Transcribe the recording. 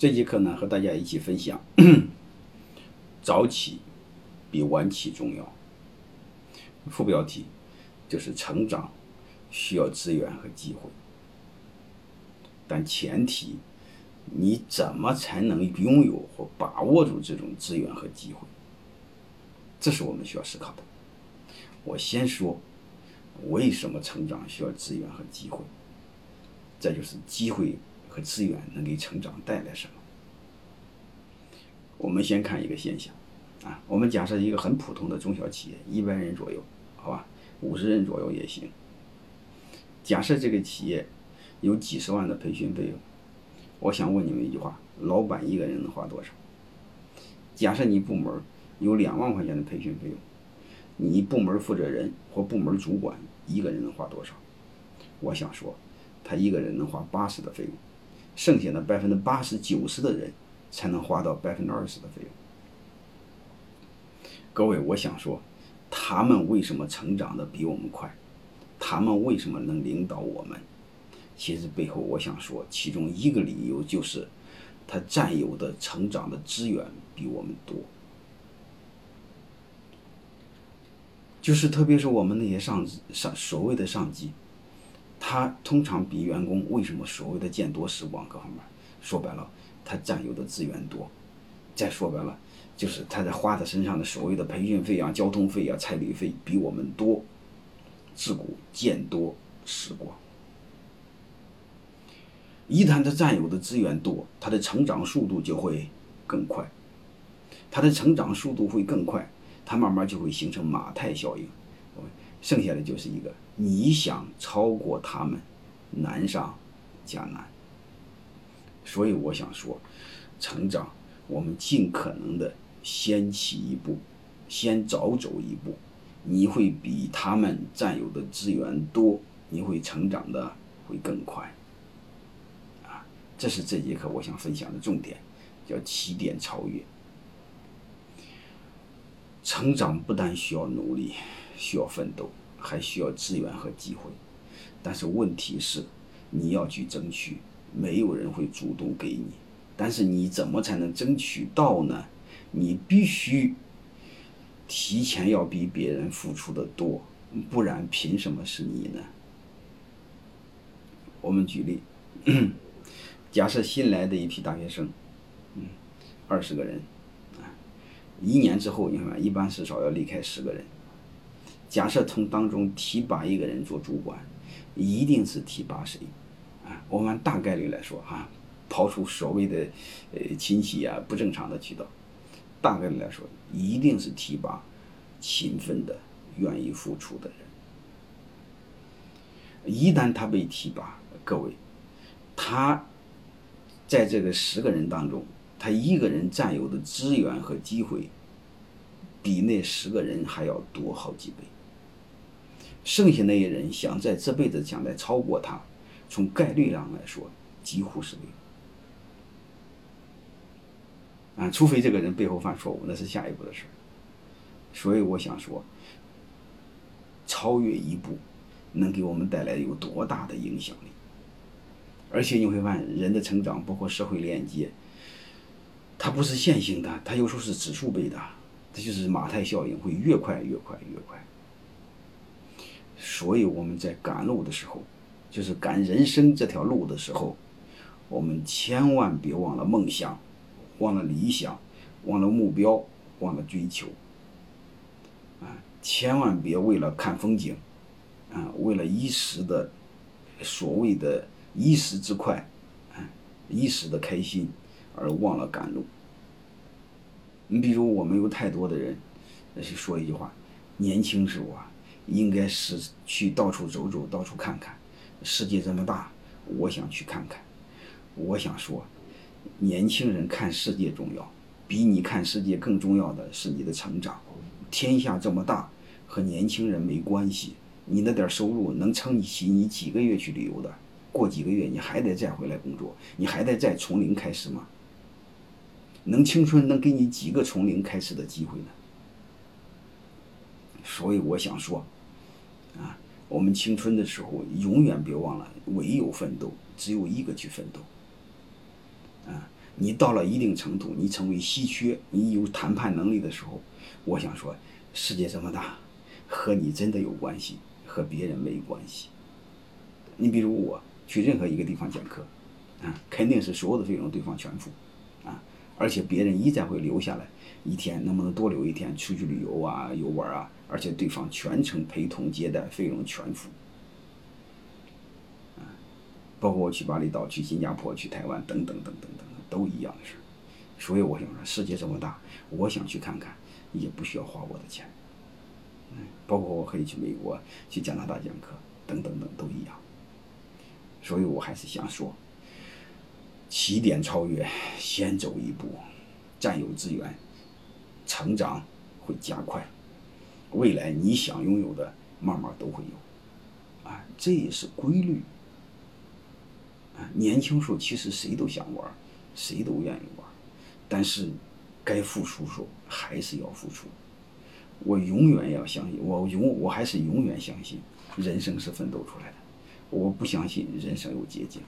这节课呢，和大家一起分享，早起比晚起重要。副标题就是成长需要资源和机会，但前提你怎么才能拥有或把握住这种资源和机会？这是我们需要思考的。我先说为什么成长需要资源和机会，再就是机会。和资源能给成长带来什么？我们先看一个现象，啊，我们假设一个很普通的中小企业，一百人左右，好吧，五十人左右也行。假设这个企业有几十万的培训费用，我想问你们一句话：老板一个人能花多少？假设你部门有两万块钱的培训费用，你部门负责人或部门主管一个人能花多少？我想说，他一个人能花八十的费用。剩下的百分之八十九十的人才能花到百分之二十的费用。各位，我想说，他们为什么成长的比我们快？他们为什么能领导我们？其实背后，我想说，其中一个理由就是，他占有的成长的资源比我们多。就是特别是我们那些上上所谓的上级。他通常比员工为什么所谓的见多识广各方面，说白了，他占有的资源多。再说白了，就是他在花在身上的所谓的培训费啊、交通费啊、差旅费比我们多。自古见多识广。一旦他占有的资源多，他的成长速度就会更快。他的成长速度会更快，他慢慢就会形成马太效应。剩下的就是一个，你想超过他们，难上加难。所以我想说，成长，我们尽可能的先起一步，先早走一步，你会比他们占有的资源多，你会成长的会更快。啊，这是这节课我想分享的重点，叫起点超越。成长不但需要努力。需要奋斗，还需要资源和机会，但是问题是，你要去争取，没有人会主动给你。但是你怎么才能争取到呢？你必须提前要比别人付出的多，不然凭什么是你呢？我们举例，假设新来的一批大学生，嗯，二十个人，啊，一年之后，你看，一般至少要离开十个人。假设从当中提拔一个人做主管，一定是提拔谁？啊，我们大概率来说哈，抛出所谓的呃亲戚啊不正常的渠道，大概率来说，一定是提拔勤奋的、愿意付出的人。一旦他被提拔，各位，他在这个十个人当中，他一个人占有的资源和机会，比那十个人还要多好几倍。剩下那些人想在这辈子想来超过他，从概率上来说几乎是零。啊，除非这个人背后犯错误，那是下一步的事。所以我想说，超越一步，能给我们带来有多大的影响力？而且你会发现，人的成长包括社会链接，它不是线性的，它有时候是指数倍的，这就是马太效应，会越快越快越快。所以我们在赶路的时候，就是赶人生这条路的时候，我们千万别忘了梦想，忘了理想，忘了目标，忘了追求。啊，千万别为了看风景，啊，为了一时的所谓的一时之快，啊，一时的开心而忘了赶路。你比如我们有太多的人，那是说一句话：年轻时候啊。应该是去到处走走，到处看看，世界这么大，我想去看看。我想说，年轻人看世界重要，比你看世界更重要的是你的成长。天下这么大，和年轻人没关系。你那点收入能撑起你几个月去旅游的？过几个月你还得再回来工作，你还得再从零开始吗？能青春能给你几个从零开始的机会呢？所以我想说。我们青春的时候，永远别忘了，唯有奋斗，只有一个去奋斗。啊，你到了一定程度，你成为稀缺，你有谈判能力的时候，我想说，世界这么大，和你真的有关系，和别人没关系。你比如我去任何一个地方讲课，啊，肯定是所有的费用对方全付，啊，而且别人一再会留下来一天，能不能多留一天出去旅游啊、游玩啊？而且对方全程陪同接待，费用全付。啊包括我去巴厘岛、去新加坡、去台湾等等等等等等，都一样的事儿。所以我想说，世界这么大，我想去看看，也不需要花我的钱。嗯，包括我可以去美国、去加拿大讲课，等等等都一样。所以我还是想说，起点超越，先走一步，占有资源，成长会加快。未来你想拥有的，慢慢都会有。啊，这也是规律。啊年轻时候其实谁都想玩，谁都愿意玩，但是该付出时候还是要付出。我永远要相信，我永我还是永远相信，人生是奋斗出来的。我不相信人生有捷径。